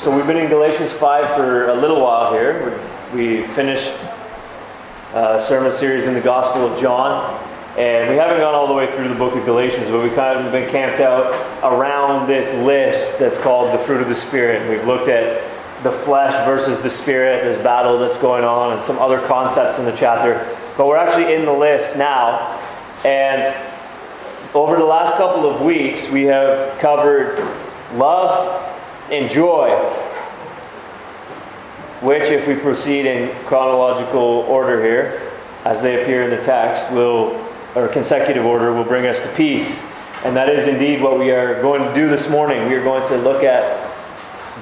So we've been in Galatians 5 for a little while here. We finished a sermon series in the Gospel of John, and we haven't gone all the way through the book of Galatians, but we've kind of been camped out around this list that's called the fruit of the Spirit. We've looked at the flesh versus the spirit, this battle that's going on, and some other concepts in the chapter. But we're actually in the list now, and over the last couple of weeks, we have covered love and joy, which, if we proceed in chronological order here, as they appear in the text, will, or consecutive order, will bring us to peace. And that is indeed what we are going to do this morning. We are going to look at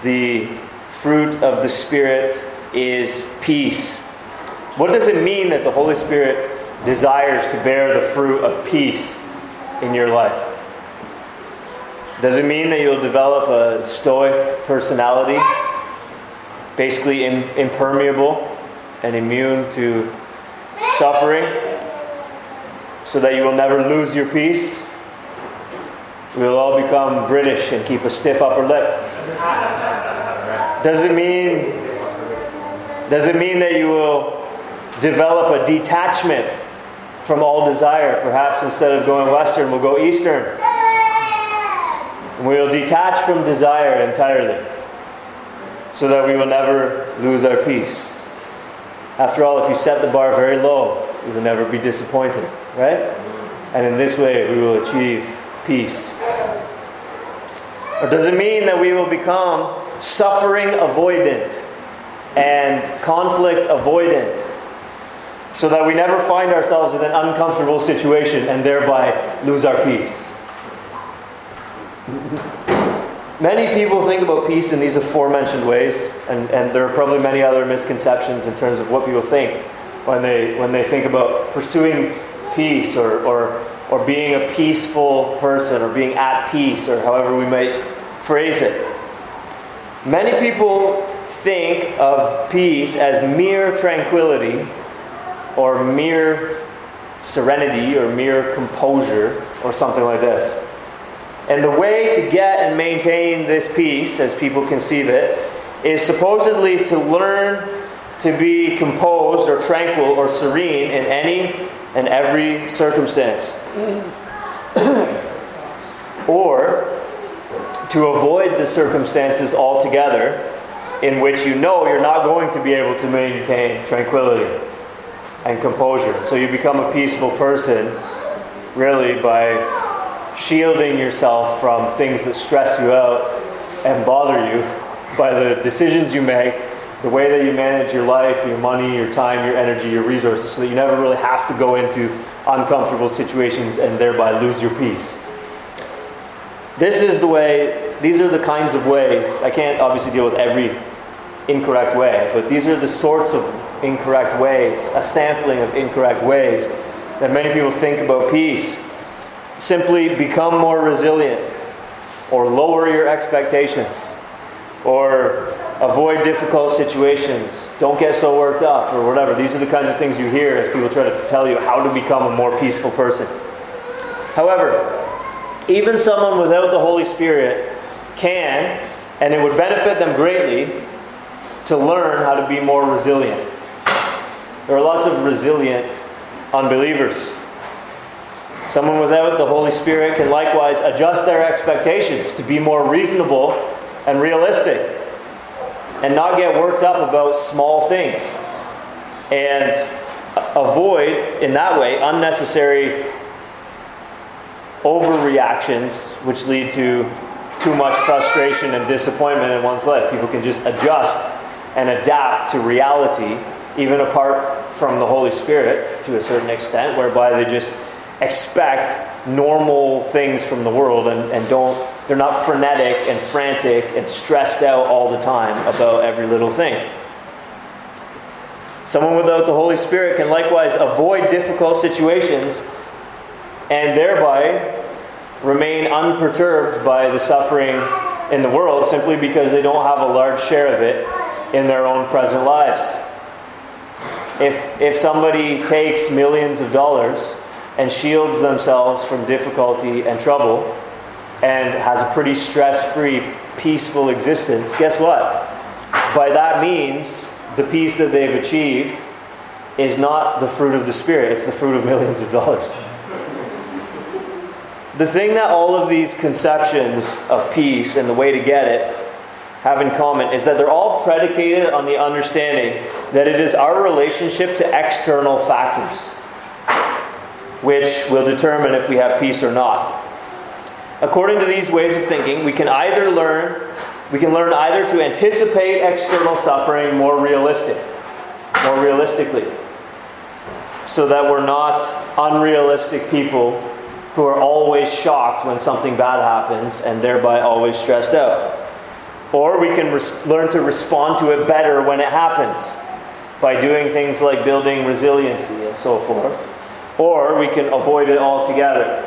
the fruit of the Spirit is peace. What does it mean that the Holy Spirit desires to bear the fruit of peace in your life? Does it mean that you'll develop a stoic personality, basically impermeable and immune to suffering, so that you will never lose your peace? We will all become British and keep a stiff upper lip. Does it mean does it mean that you will develop a detachment from all desire? Perhaps instead of going western, we'll go eastern. And we will detach from desire entirely so that we will never lose our peace. After all, if you set the bar very low, you will never be disappointed, right? And in this way, we will achieve peace. Or does it mean that we will become suffering avoidant and conflict avoidant so that we never find ourselves in an uncomfortable situation and thereby lose our peace? Many people think about peace in these aforementioned ways, and, and there are probably many other misconceptions in terms of what people think when they, when they think about pursuing peace or, or, or being a peaceful person or being at peace or however we might phrase it. Many people think of peace as mere tranquility or mere serenity or mere composure or something like this. And the way to get and maintain this peace, as people conceive it, is supposedly to learn to be composed or tranquil or serene in any and every circumstance. or to avoid the circumstances altogether in which you know you're not going to be able to maintain tranquility and composure. So you become a peaceful person really by shielding yourself from things that stress you out and bother you by the decisions you make, the way that you manage your life, your money, your time, your energy, your resources, so that you never really have to go into uncomfortable situations and thereby lose your peace. This is the way, these are the kinds of ways, I can't obviously deal with every incorrect way, but these are the sorts of incorrect ways, a sampling of incorrect ways that many people think about peace simply become more resilient or lower your expectations or avoid difficult situations. Don't get so worked up or whatever. These are the kinds of things you hear as people try to tell you how to become a more peaceful person. However, even someone without the Holy Spirit can, and it would benefit them greatly, to learn how to be more resilient. There are lots of resilient unbelievers. Someone without the Holy Spirit can likewise adjust their expectations to be more reasonable and realistic and not get worked up about small things and avoid, in that way, unnecessary overreactions which lead to too much frustration and disappointment in one's life. People can just adjust and adapt to reality, even apart from the Holy Spirit to a certain extent, whereby they just expect normal things from the world and, and don't they're not frenetic and frantic and stressed out all the time about every little thing. Someone without the Holy Spirit can likewise avoid difficult situations and thereby remain unperturbed by the suffering in the world simply because they don't have a large share of it in their own present lives. If, if somebody takes millions of dollars and shields themselves from difficulty and trouble and has a pretty stress free peaceful existence, guess what? By that means, the peace that they've achieved is not the fruit of the Spirit, it's the fruit of millions of dollars. The thing that all of these conceptions of peace and the way to get it have in common is that they're all predicated on the understanding that it is our relationship to external factors which will determine if we have peace or not. According to these ways of thinking, we can either learn we can learn either to anticipate external suffering more realistic, more realistically, so that we're not unrealistic people who are always shocked when something bad happens and thereby always stressed out. Or we can res- learn to respond to it better when it happens by doing things like building resiliency and so forth. Or we can avoid it altogether.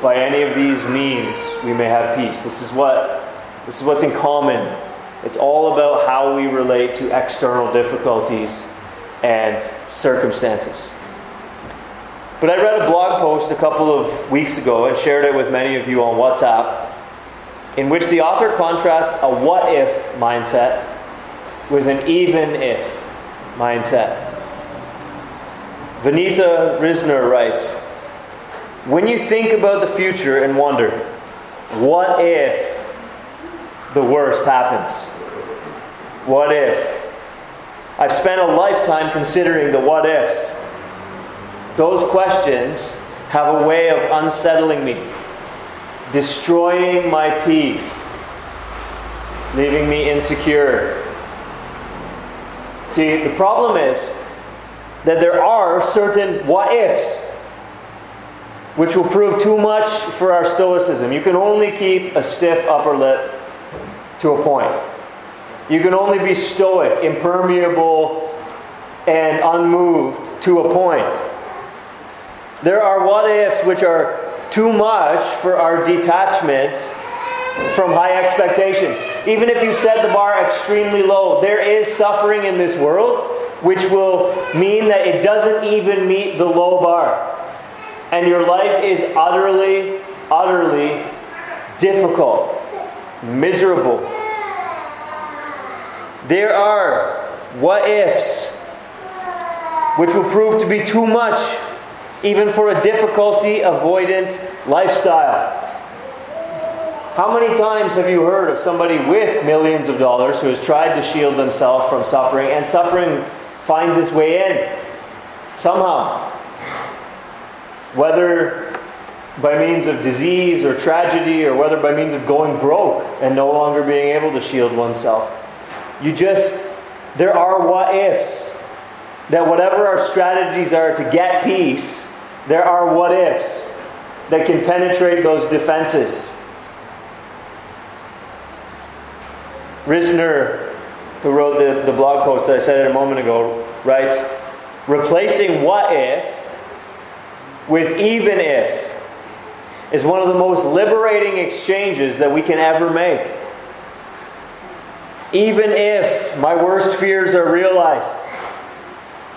By any of these means, we may have peace. This is what this is what's in common. It's all about how we relate to external difficulties and circumstances. But I read a blog post a couple of weeks ago and shared it with many of you on WhatsApp, in which the author contrasts a what if mindset with an even if mindset. Vaneetha Risner writes When you think about the future and wonder, what if the worst happens? What if? I've spent a lifetime considering the what ifs. Those questions have a way of unsettling me, destroying my peace, leaving me insecure. See, the problem is that there are certain what ifs which will prove too much for our stoicism. You can only keep a stiff upper lip to a point. You can only be stoic, impermeable, and unmoved to a point. There are what ifs which are too much for our detachment from high expectations. Even if you set the bar extremely low, there is suffering in this world which will mean that it doesn't even meet the low bar. And your life is utterly, utterly difficult, miserable. There are what ifs which will prove to be too much even for a difficulty avoidant lifestyle. How many times have you heard of somebody with millions of dollars who has tried to shield themselves from suffering and suffering finds its way in somehow? Whether by means of disease or tragedy, or whether by means of going broke and no longer being able to shield oneself. You just, there are what ifs. That whatever our strategies are to get peace, there are what ifs that can penetrate those defenses. Risner, who wrote the, the blog post that I said it a moment ago, writes Replacing what if with even if is one of the most liberating exchanges that we can ever make. Even if my worst fears are realized,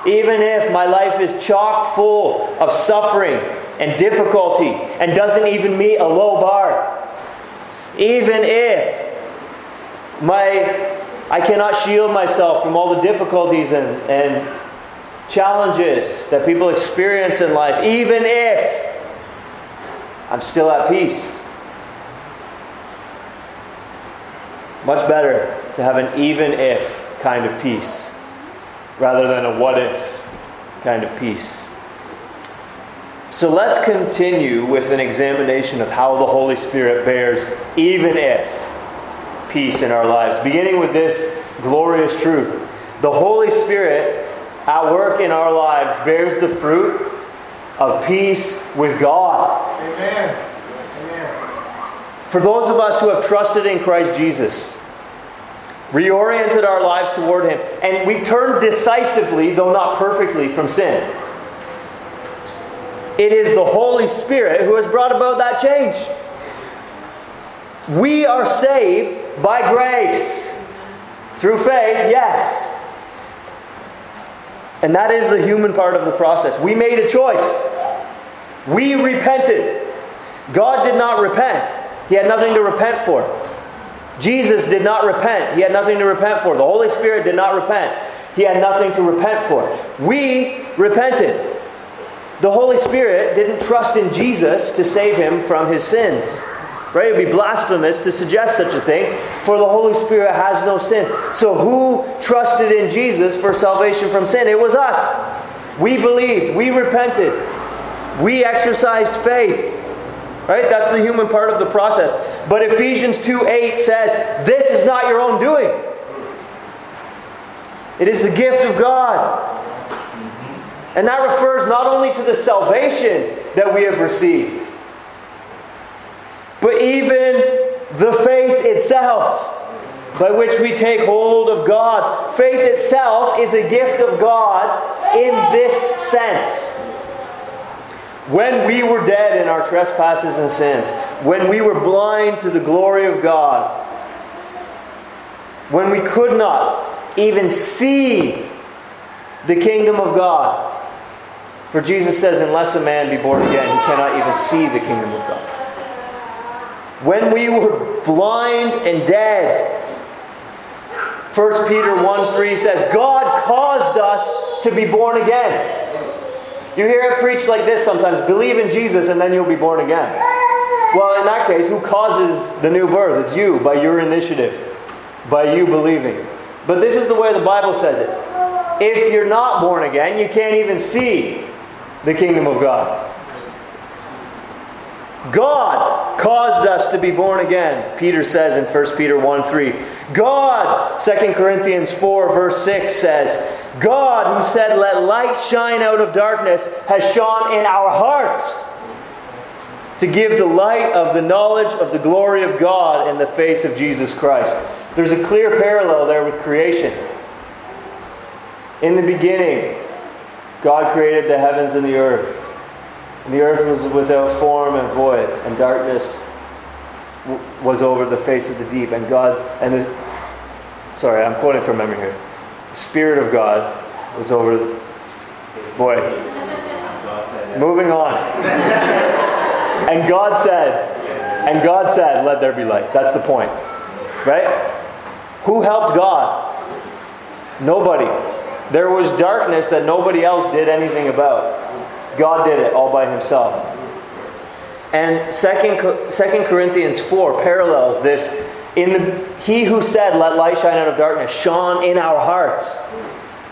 even if my life is chock full of suffering and difficulty and doesn't even meet a low bar, even if my I cannot shield myself from all the difficulties and, and challenges that people experience in life, even if I'm still at peace. Much better to have an even if kind of peace rather than a what if kind of peace. So let's continue with an examination of how the Holy Spirit bears even if peace in our lives, beginning with this glorious truth. The Holy Spirit at work in our lives bears the fruit of peace with God. Amen. Amen. For those of us who have trusted in Christ Jesus, reoriented our lives toward Him, and we've turned decisively, though not perfectly, from sin. It is the Holy Spirit who has brought about that change. We are saved by grace. Through faith, yes. And that is the human part of the process. We made a choice. We repented. God did not repent, He had nothing to repent for. Jesus did not repent. He had nothing to repent for. The Holy Spirit did not repent. He had nothing to repent for. We repented. The Holy Spirit didn't trust in Jesus to save him from his sins. Right? It would be blasphemous to suggest such a thing, for the Holy Spirit has no sin. So, who trusted in Jesus for salvation from sin? It was us. We believed, we repented, we exercised faith. Right? That's the human part of the process. But Ephesians 2 8 says, This is not your own doing. It is the gift of God. And that refers not only to the salvation that we have received, but even the faith itself by which we take hold of God. Faith itself is a gift of God in this sense. When we were dead in our trespasses and sins, when we were blind to the glory of God, when we could not even see the kingdom of God. For Jesus says, Unless a man be born again, he cannot even see the kingdom of God. When we were blind and dead, 1 Peter 1 3 says, God caused us to be born again. You hear it preached like this sometimes believe in Jesus and then you'll be born again. Well, in that case, who causes the new birth? It's you, by your initiative, by you believing. But this is the way the Bible says it. If you're not born again, you can't even see the kingdom of God. God caused us to be born again, Peter says in 1 Peter 1 3. God, 2 Corinthians 4, verse 6 says, God, who said, Let light shine out of darkness, has shone in our hearts to give the light of the knowledge of the glory of God in the face of Jesus Christ. There's a clear parallel there with creation. In the beginning, God created the heavens and the earth. And the earth was without form and void, and darkness was over the face of the deep. And God, and the, sorry, I'm quoting from memory here. The Spirit of God was over the, boy. Moving on. and God said, and God said, let there be light. That's the point. Right? Who helped God? Nobody. There was darkness that nobody else did anything about. God did it all by himself. And Second, Corinthians 4 parallels this. In the, he who said, Let light shine out of darkness, shone in our hearts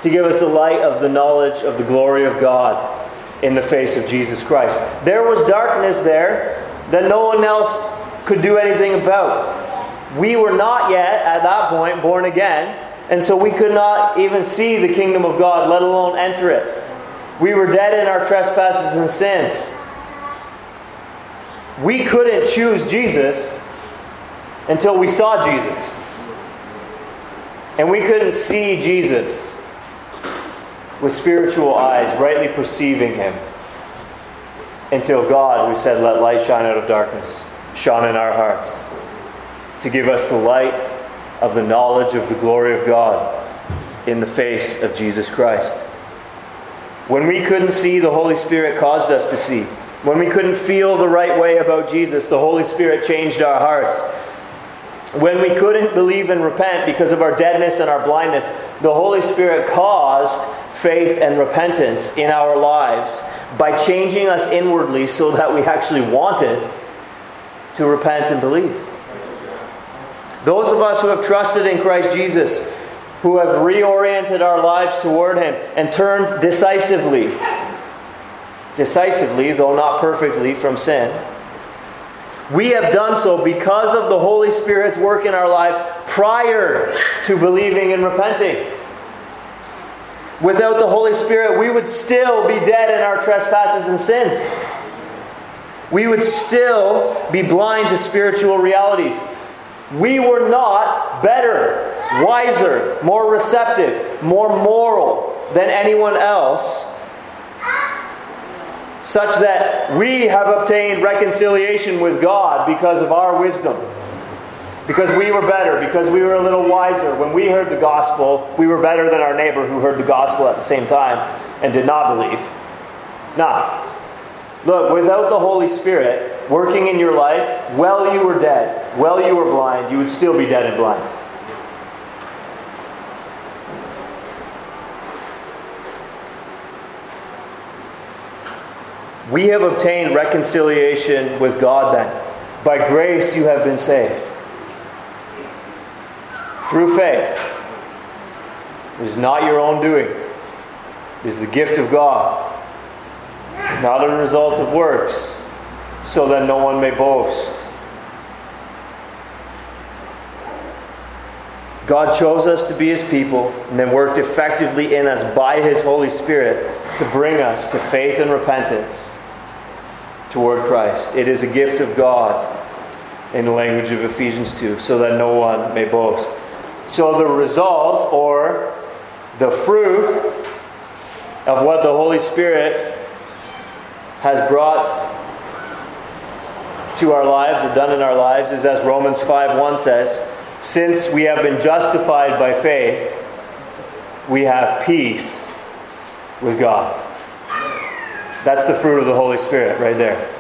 to give us the light of the knowledge of the glory of God in the face of Jesus Christ. There was darkness there that no one else could do anything about. We were not yet, at that point, born again, and so we could not even see the kingdom of God, let alone enter it. We were dead in our trespasses and sins. We couldn't choose Jesus until we saw Jesus. And we couldn't see Jesus with spiritual eyes, rightly perceiving him, until God, who said, Let light shine out of darkness, shone in our hearts to give us the light of the knowledge of the glory of God in the face of Jesus Christ. When we couldn't see, the Holy Spirit caused us to see. When we couldn't feel the right way about Jesus, the Holy Spirit changed our hearts. When we couldn't believe and repent because of our deadness and our blindness, the Holy Spirit caused faith and repentance in our lives by changing us inwardly so that we actually wanted to repent and believe. Those of us who have trusted in Christ Jesus, who have reoriented our lives toward Him and turned decisively, decisively, though not perfectly, from sin. We have done so because of the Holy Spirit's work in our lives prior to believing and repenting. Without the Holy Spirit, we would still be dead in our trespasses and sins. We would still be blind to spiritual realities. We were not better, wiser, more receptive, more moral than anyone else, such that we have obtained reconciliation with God because of our wisdom. Because we were better, because we were a little wiser. When we heard the gospel, we were better than our neighbor who heard the gospel at the same time and did not believe. Nah. Look, without the Holy Spirit working in your life, while you were dead, while you were blind, you would still be dead and blind. We have obtained reconciliation with God then. By grace you have been saved. Through faith. It is not your own doing, it is the gift of God, not a result of works, so that no one may boast. God chose us to be His people and then worked effectively in us by His Holy Spirit to bring us to faith and repentance toward Christ. It is a gift of God in the language of Ephesians 2, so that no one may boast. So the result or the fruit of what the Holy Spirit has brought to our lives or done in our lives is as Romans 5 1 says, since we have been justified by faith, we have peace with God. That's the fruit of the Holy Spirit right there.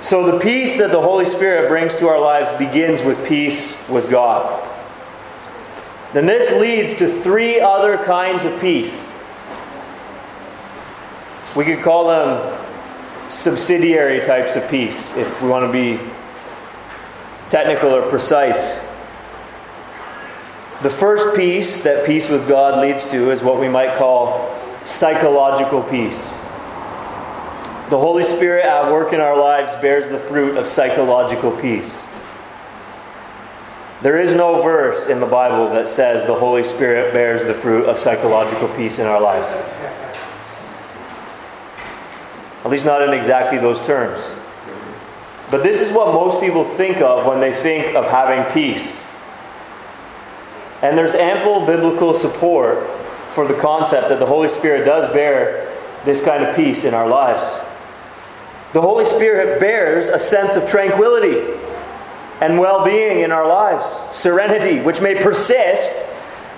So the peace that the Holy Spirit brings to our lives begins with peace with God. Then this leads to three other kinds of peace. We could call them subsidiary types of peace if we want to be technical or precise. The first peace that peace with God leads to is what we might call psychological peace. The Holy Spirit at work in our lives bears the fruit of psychological peace. There is no verse in the Bible that says the Holy Spirit bears the fruit of psychological peace in our lives. At least not in exactly those terms. But this is what most people think of when they think of having peace. And there's ample biblical support for the concept that the Holy Spirit does bear this kind of peace in our lives. The Holy Spirit bears a sense of tranquility and well being in our lives, serenity, which may persist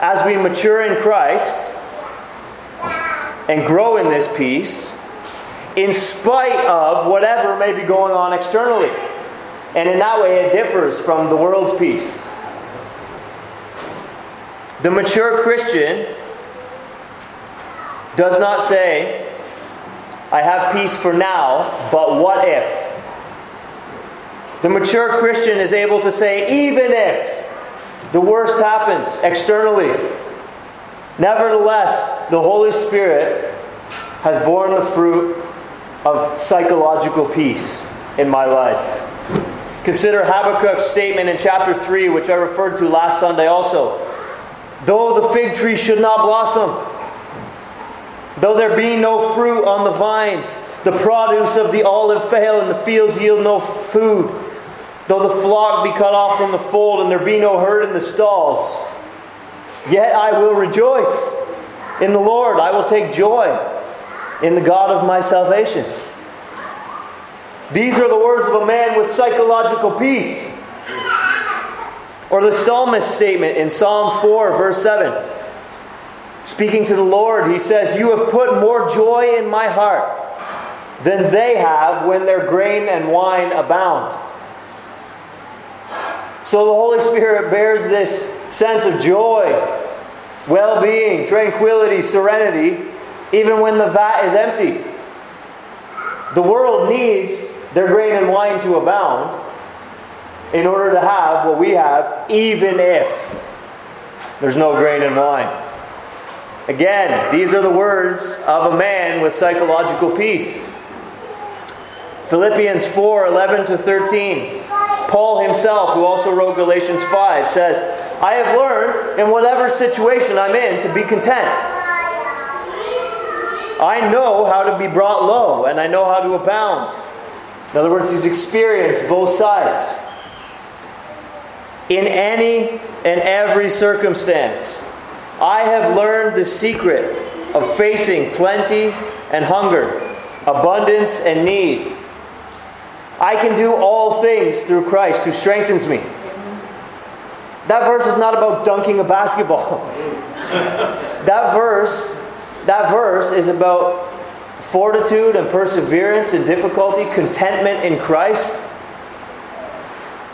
as we mature in Christ and grow in this peace, in spite of whatever may be going on externally. And in that way, it differs from the world's peace. The mature Christian does not say, I have peace for now, but what if? The mature Christian is able to say, even if the worst happens externally, nevertheless, the Holy Spirit has borne the fruit of psychological peace in my life. Consider Habakkuk's statement in chapter 3, which I referred to last Sunday also. Though the fig tree should not blossom, Though there be no fruit on the vines, the produce of the olive fail, and the fields yield no food. Though the flock be cut off from the fold, and there be no herd in the stalls, yet I will rejoice in the Lord. I will take joy in the God of my salvation. These are the words of a man with psychological peace. Or the psalmist statement in Psalm 4, verse 7. Speaking to the Lord, he says, You have put more joy in my heart than they have when their grain and wine abound. So the Holy Spirit bears this sense of joy, well being, tranquility, serenity, even when the vat is empty. The world needs their grain and wine to abound in order to have what we have, even if there's no grain and wine. Again, these are the words of a man with psychological peace. Philippians 4 11 to 13. Paul himself, who also wrote Galatians 5, says, I have learned in whatever situation I'm in to be content. I know how to be brought low, and I know how to abound. In other words, he's experienced both sides. In any and every circumstance, I have learned the secret of facing plenty and hunger, abundance and need. I can do all things through Christ who strengthens me. That verse is not about dunking a basketball. that verse, that verse is about fortitude and perseverance in difficulty, contentment in Christ,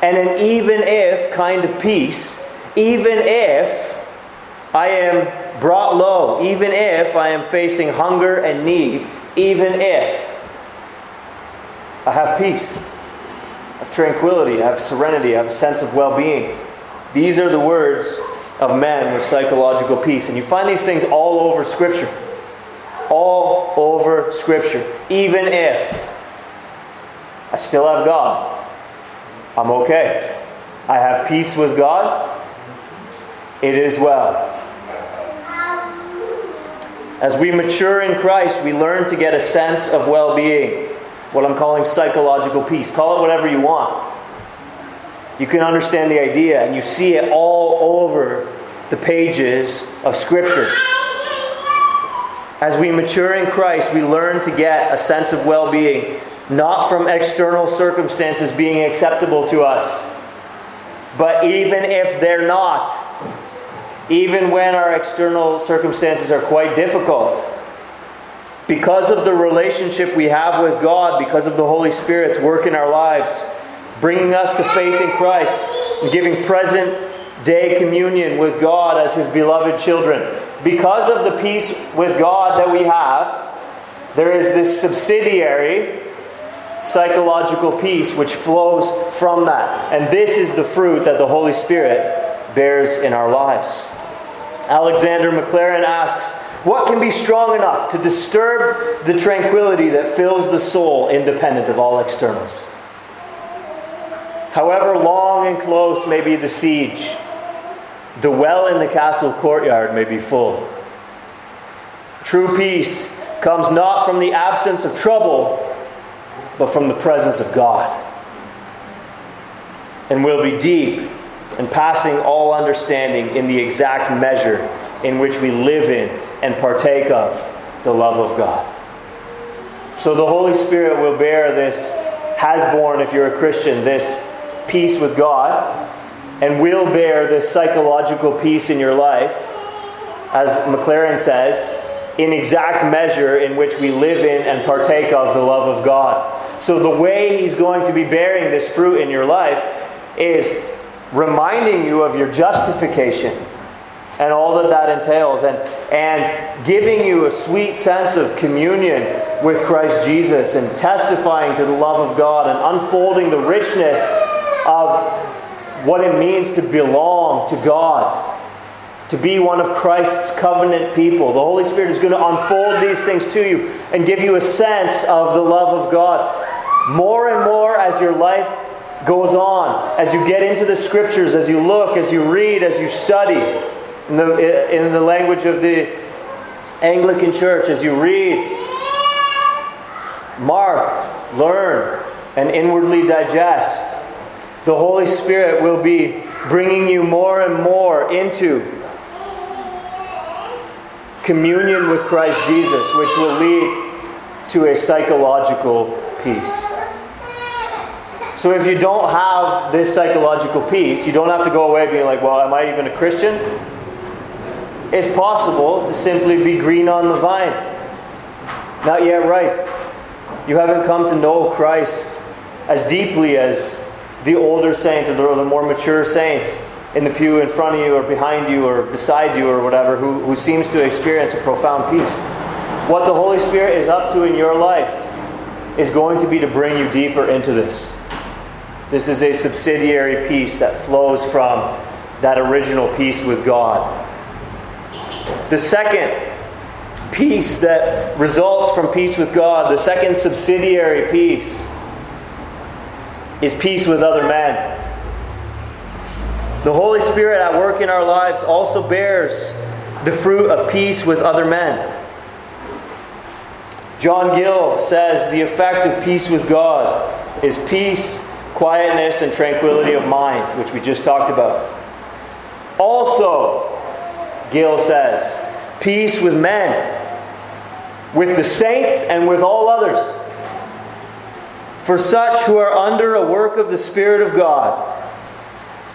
and an even if kind of peace, even if I am brought low, even if I am facing hunger and need, even if I have peace, I have tranquility, I have serenity, I have a sense of well being. These are the words of men with psychological peace. And you find these things all over Scripture. All over Scripture. Even if I still have God, I'm okay. I have peace with God, it is well. As we mature in Christ, we learn to get a sense of well being, what I'm calling psychological peace. Call it whatever you want. You can understand the idea, and you see it all over the pages of Scripture. As we mature in Christ, we learn to get a sense of well being, not from external circumstances being acceptable to us, but even if they're not, even when our external circumstances are quite difficult. Because of the relationship we have with God, because of the Holy Spirit's work in our lives, bringing us to faith in Christ, and giving present day communion with God as His beloved children. Because of the peace with God that we have, there is this subsidiary psychological peace which flows from that. And this is the fruit that the Holy Spirit bears in our lives. Alexander Maclaren asks, What can be strong enough to disturb the tranquility that fills the soul independent of all externals? However long and close may be the siege, the well in the castle courtyard may be full. True peace comes not from the absence of trouble, but from the presence of God. And will be deep and passing all understanding in the exact measure in which we live in and partake of the love of God. So the Holy Spirit will bear this, has borne, if you're a Christian, this peace with God, and will bear this psychological peace in your life, as Maclaren says, in exact measure in which we live in and partake of the love of God. So the way He's going to be bearing this fruit in your life is reminding you of your justification and all that that entails, and, and giving you a sweet sense of communion with Christ Jesus, and testifying to the love of God, and unfolding the richness of what it means to belong to God, to be one of Christ's covenant people. The Holy Spirit is going to unfold these things to you and give you a sense of the love of God. More and more as your life goes on, as you get into the scriptures, as you look, as you read, as you study, in the, in the language of the Anglican Church, as you read, mark, learn, and inwardly digest, the Holy Spirit will be bringing you more and more into communion with Christ Jesus, which will lead to a psychological peace. So if you don't have this psychological peace, you don't have to go away being like, well, am I even a Christian? It's possible to simply be green on the vine, not yet ripe. You haven't come to know Christ as deeply as the older saint or the more mature saint in the pew in front of you or behind you or beside you or whatever who, who seems to experience a profound peace. What the Holy Spirit is up to in your life is going to be to bring you deeper into this. This is a subsidiary peace that flows from that original peace with God. The second peace that results from peace with God, the second subsidiary peace, is peace with other men. The Holy Spirit at work in our lives also bears the fruit of peace with other men. John Gill says the effect of peace with God is peace quietness and tranquility of mind, which we just talked about. Also, Gill says, peace with men, with the saints, and with all others. For such who are under a work of the Spirit of God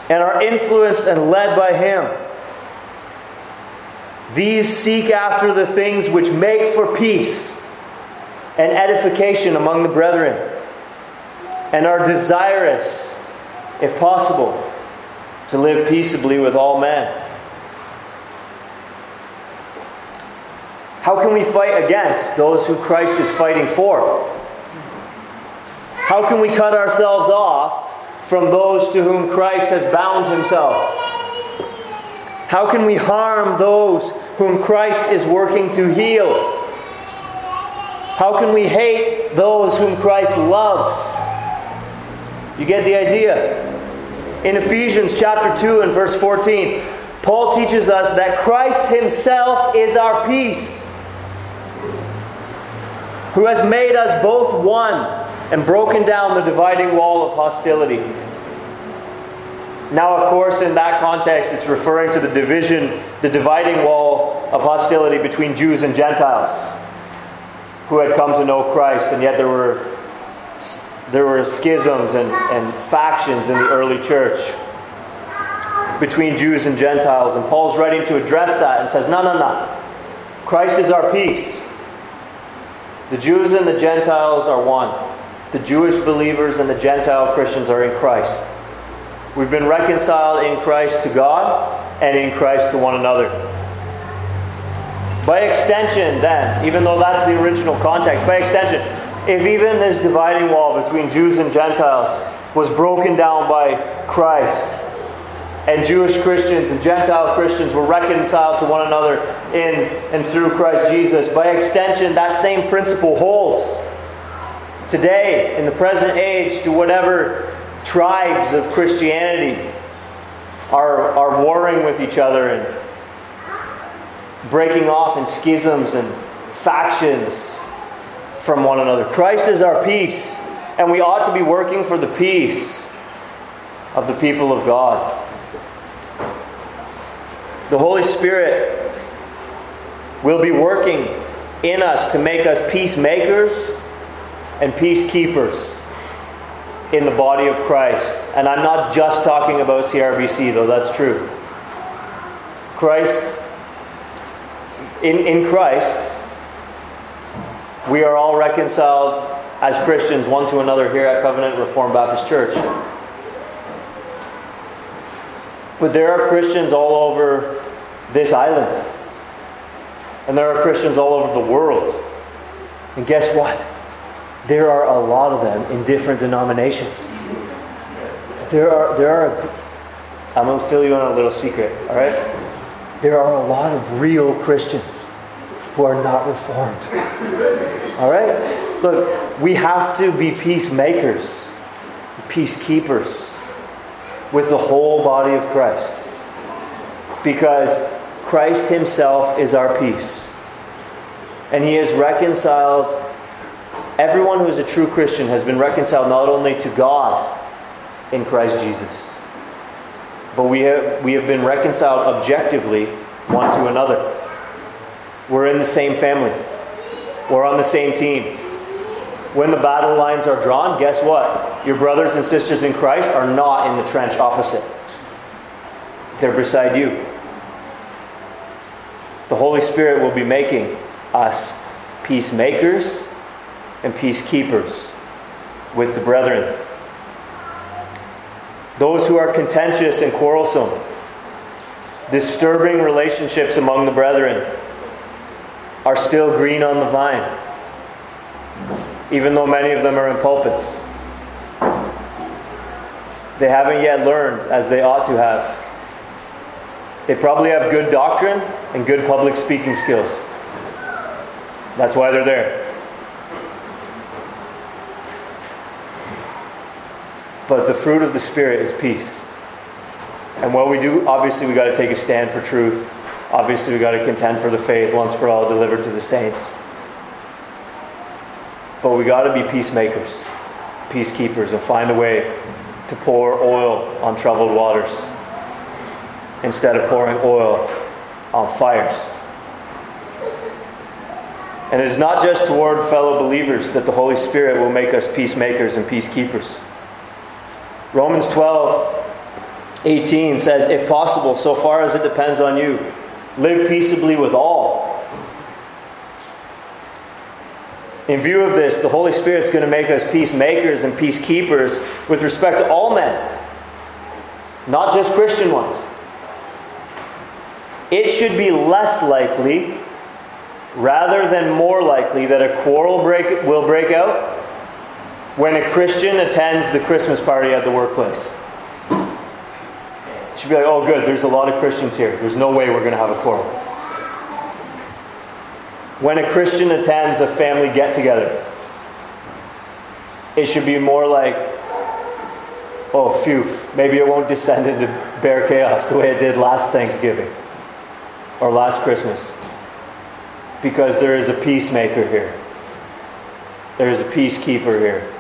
and are influenced and led by Him. These seek after the things which make for peace and edification among the brethren, and are desirous, if possible, to live peaceably with all men. How can we fight against those who Christ is fighting for? How can we cut ourselves off from those to whom Christ has bound himself? How can we harm those whom Christ is working to heal? How can we hate those whom Christ loves? You get the idea. In Ephesians chapter 2 and verse 14, Paul teaches us that Christ himself is our peace, who has made us both one and broken down the dividing wall of hostility. Now, of course, in that context, it's referring to the division, the dividing wall of hostility between Jews and Gentiles who had come to know Christ, and yet there were, there were schisms and, and factions in the early church between Jews and Gentiles. And Paul's writing to address that and says, No, no, no. Christ is our peace. The Jews and the Gentiles are one. The Jewish believers and the Gentile Christians are in Christ. We've been reconciled in Christ to God and in Christ to one another. By extension, then, even though that's the original context, by extension, if even this dividing wall between Jews and Gentiles was broken down by Christ, and Jewish Christians and Gentile Christians were reconciled to one another in and through Christ Jesus, by extension, that same principle holds today, in the present age, to whatever tribes of Christianity are, are warring with each other and breaking off in schisms and factions from one another. Christ is our peace, and we ought to be working for the peace of the people of God. The Holy Spirit will be working in us to make us peacemakers and peacekeepers in the body of Christ. And I'm not just talking about CRBC, though that's true. Christ in, in Christ, we are all reconciled as Christians one to another here at Covenant Reformed Baptist Church. But there are Christians all over this island. And there are Christians all over the world. And guess what? There are a lot of them in different denominations. There are, there are, I'm going to fill you in on a little secret, all right? there are a lot of real Christians who are not reformed. All right? Look, we have to be peacemakers, peacekeepers with the whole body of Christ. Because Christ Himself is our peace. And He has reconciled, everyone who is a true Christian has been reconciled not only to God in Christ Jesus but we have, we have been reconciled objectively one to another. We're in the same family, we're on the same team. When the battle lines are drawn, guess what? Your brothers and sisters in Christ are not in the trench opposite, they're beside you. The Holy Spirit will be making us peacemakers and peacekeepers with the brethren. Those who are contentious and quarrelsome, disturbing relationships among the brethren, are still green on the vine, even though many of them are in pulpits. They haven't yet learned as they ought to have. They probably have good doctrine and good public speaking skills. That's why they're there. But the fruit of the Spirit is peace. And what we do, obviously, we got to take a stand for truth. Obviously, we got to contend for the faith once for all delivered to the saints. But we got to be peacemakers, peacekeepers, and find a way to pour oil on troubled waters instead of pouring oil on fires. And it is not just toward fellow believers that the Holy Spirit will make us peacemakers and peacekeepers. Romans 12, 18 says, If possible, so far as it depends on you, live peaceably with all. In view of this, the Holy Spirit's going to make us peacemakers and peacekeepers with respect to all men, not just Christian ones. It should be less likely, rather than more likely, that a quarrel break, will break out when a Christian attends the Christmas party at the workplace. Should be like, oh, good, there's a lot of Christians here. There's no way we're going to have a quarrel. When a Christian attends a family get together, it should be more like, oh, phew, maybe it won't descend into bare chaos the way it did last Thanksgiving or last Christmas. Because there is a peacemaker here, there is a peacekeeper here.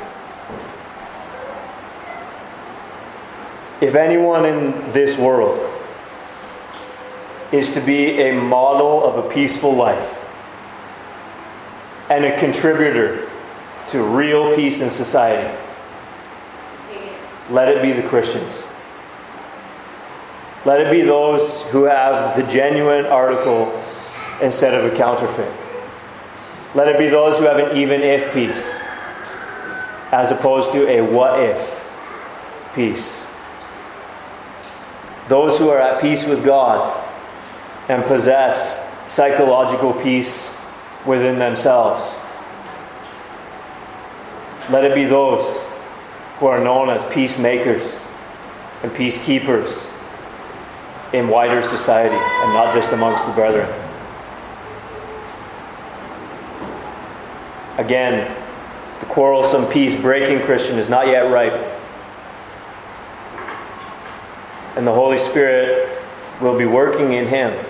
If anyone in this world is to be a model of a peaceful life, and a contributor to real peace in society. Let it be the Christians. Let it be those who have the genuine article instead of a counterfeit. Let it be those who have an even if peace as opposed to a what if peace. Those who are at peace with God and possess psychological peace within themselves. Let it be those who are known as peacemakers and peacekeepers in wider society and not just amongst the brethren. Again, the quarrelsome, peace breaking Christian is not yet ripe. And the Holy Spirit will be working in him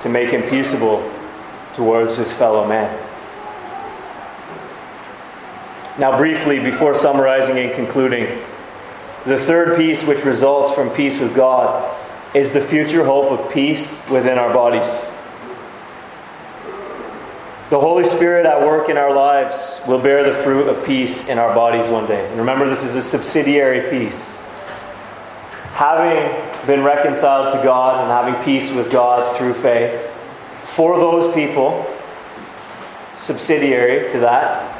to make him peaceable towards his fellow man. Now, briefly, before summarizing and concluding, the third piece, which results from peace with God, is the future hope of peace within our bodies. The Holy Spirit at work in our lives will bear the fruit of peace in our bodies one day. And remember, this is a subsidiary peace. Having been reconciled to God and having peace with God through faith, for those people, subsidiary to that,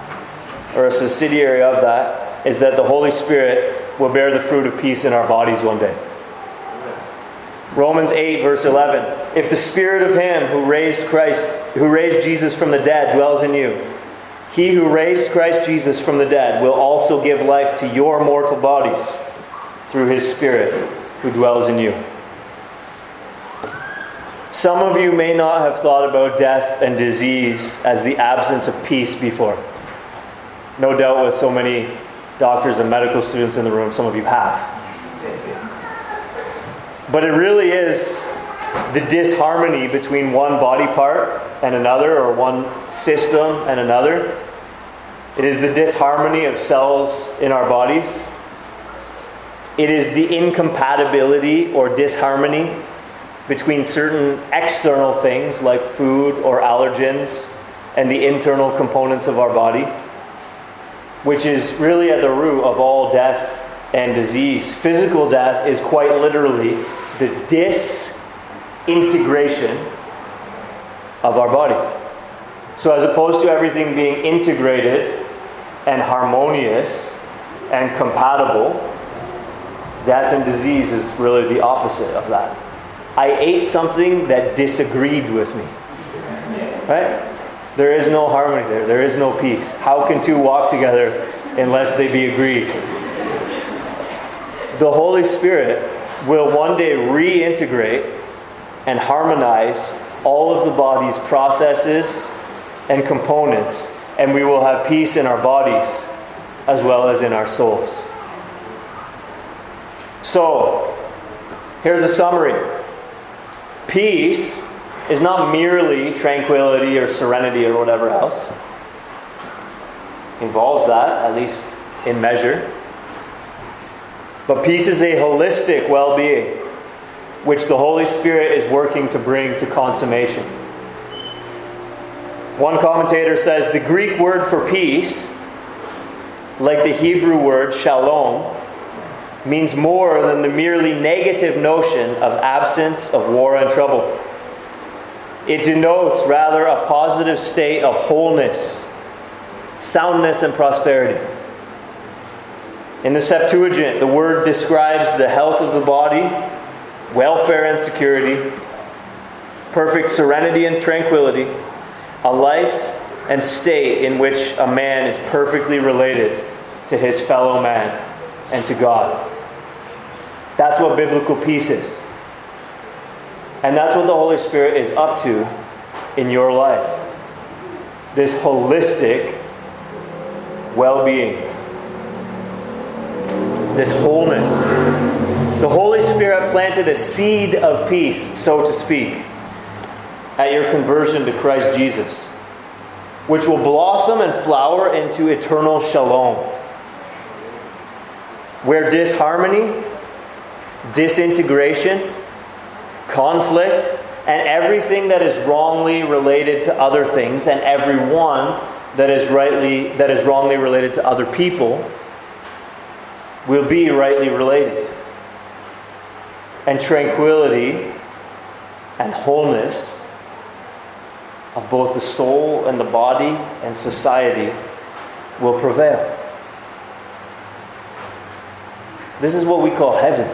or a subsidiary of that, is that the Holy Spirit will bear the fruit of peace in our bodies one day. Romans 8, verse 11. If the spirit of him who raised Christ, who raised Jesus from the dead dwells in you, he who raised Christ Jesus from the dead will also give life to your mortal bodies through his spirit who dwells in you. Some of you may not have thought about death and disease as the absence of peace before. No doubt, with so many doctors and medical students in the room, some of you have. But it really is the disharmony between one body part and another, or one system and another. It is the disharmony of cells in our bodies. It is the incompatibility or disharmony between certain external things like food or allergens and the internal components of our body, which is really at the root of all death and disease. Physical death is quite literally the disintegration of our body. So, as opposed to everything being integrated and harmonious and compatible, death and disease is really the opposite of that. I ate something that disagreed with me. Right? There is no harmony there. There is no peace. How can two walk together unless they be agreed? The Holy Spirit will one day reintegrate and harmonize all of the body's processes and components, and we will have peace in our bodies as well as in our souls. So, here's a summary. Peace is not merely tranquility or serenity or whatever else. Involves that, at least in measure. But peace is a holistic well being, which the Holy Spirit is working to bring to consummation. One commentator says the Greek word for peace, like the Hebrew word shalom, means more than the merely negative notion of absence of war and trouble. It denotes rather a positive state of wholeness, soundness and prosperity. In the Septuagint, the word describes the health of the body, welfare and security, perfect serenity and tranquility, a life and state in which a man is perfectly related to his fellow man and to God. That's what biblical peace is. And that's what the Holy Spirit is up to in your life. This holistic well being, this wholeness. The Holy Spirit planted a seed of peace, so to speak, at your conversion to Christ Jesus, which will blossom and flower into eternal shalom, where disharmony, disintegration, conflict, and everything that is wrongly related to other things and everyone that is rightly that is wrongly related to other people will be rightly related. And tranquility and wholeness of both the soul and the body and society will prevail. This is what we call heaven.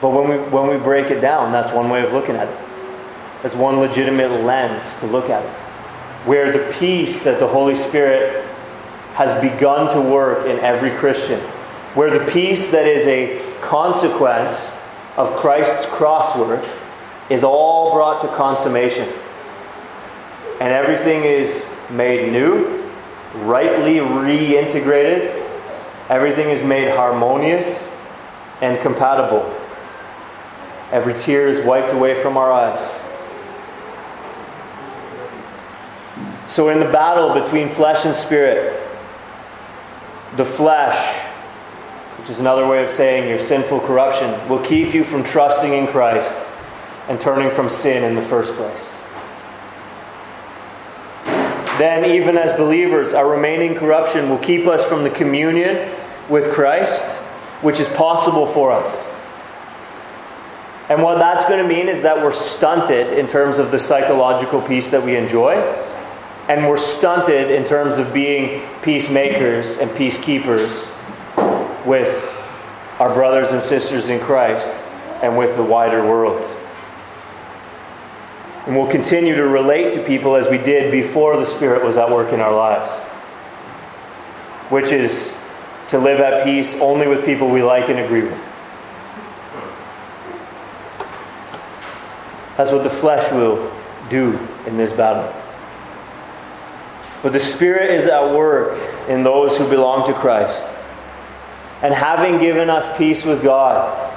But when we, when we break it down, that's one way of looking at it. That's one legitimate lens to look at it where the peace that the Holy Spirit has begun to work in every Christian, where the peace that is a consequence of Christ's cross work is all brought to consummation. And everything is made new, rightly reintegrated, everything is made harmonious and compatible. Every tear is wiped away from our eyes. So, in the battle between flesh and spirit, the flesh, which is another way of saying your sinful corruption, will keep you from trusting in Christ and turning from sin in the first place. Then, even as believers, our remaining corruption will keep us from the communion with Christ, which is possible for us. And what that's going to mean is that we're stunted in terms of the psychological peace that we enjoy and we're stunted in terms of being peacemakers and peacekeepers with our brothers and sisters in Christ and with the wider world. And we'll continue to relate to people as we did before the Spirit was at work in our lives, which is to live at peace only with people we like and agree with. That's what the flesh will do in this battle. But the Spirit is at work in those who belong to Christ. And having given us peace with God,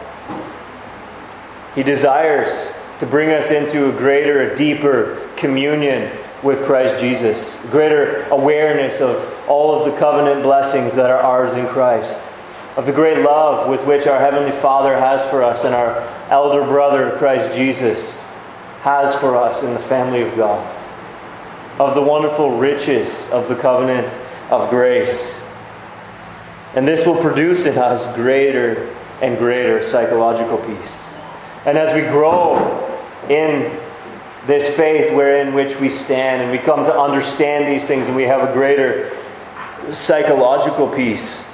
He desires to bring us into a greater, a deeper communion with Christ Jesus, greater awareness of all of the covenant blessings that are ours in Christ, of the great love with which our Heavenly Father has for us and our elder brother, Christ Jesus, has for us in the family of God of the wonderful riches of the covenant of grace. And this will produce in us greater and greater psychological peace. And as we grow in this faith wherein which we stand and we come to understand these things and we have a greater psychological peace,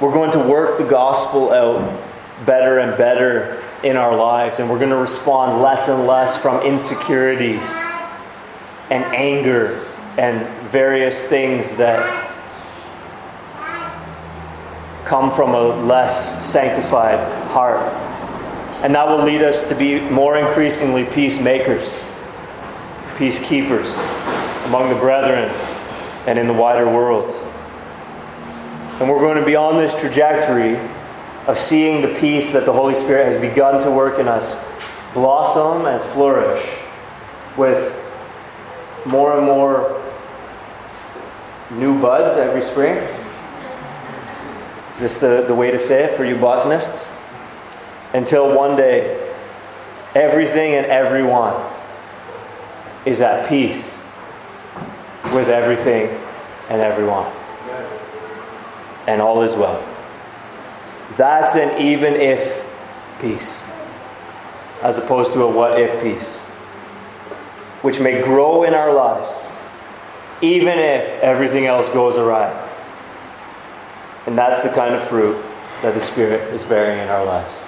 we're going to work the gospel out better and better in our lives, and we're going to respond less and less from insecurities and anger and various things that come from a less sanctified heart. And that will lead us to be more increasingly peacemakers, peacekeepers among the brethren and in the wider world. And we're going to be on this trajectory of seeing the peace that the Holy Spirit has begun to work in us blossom and flourish with more and more new buds every spring. Is this the, the way to say it for you botanists? Until one day, everything and everyone is at peace with everything and everyone. And all is well. That's an even if peace, as opposed to a what if peace. which may grow in our lives, even if everything else goes awry. And that's the kind of fruit that the Spirit is bearing in our lives.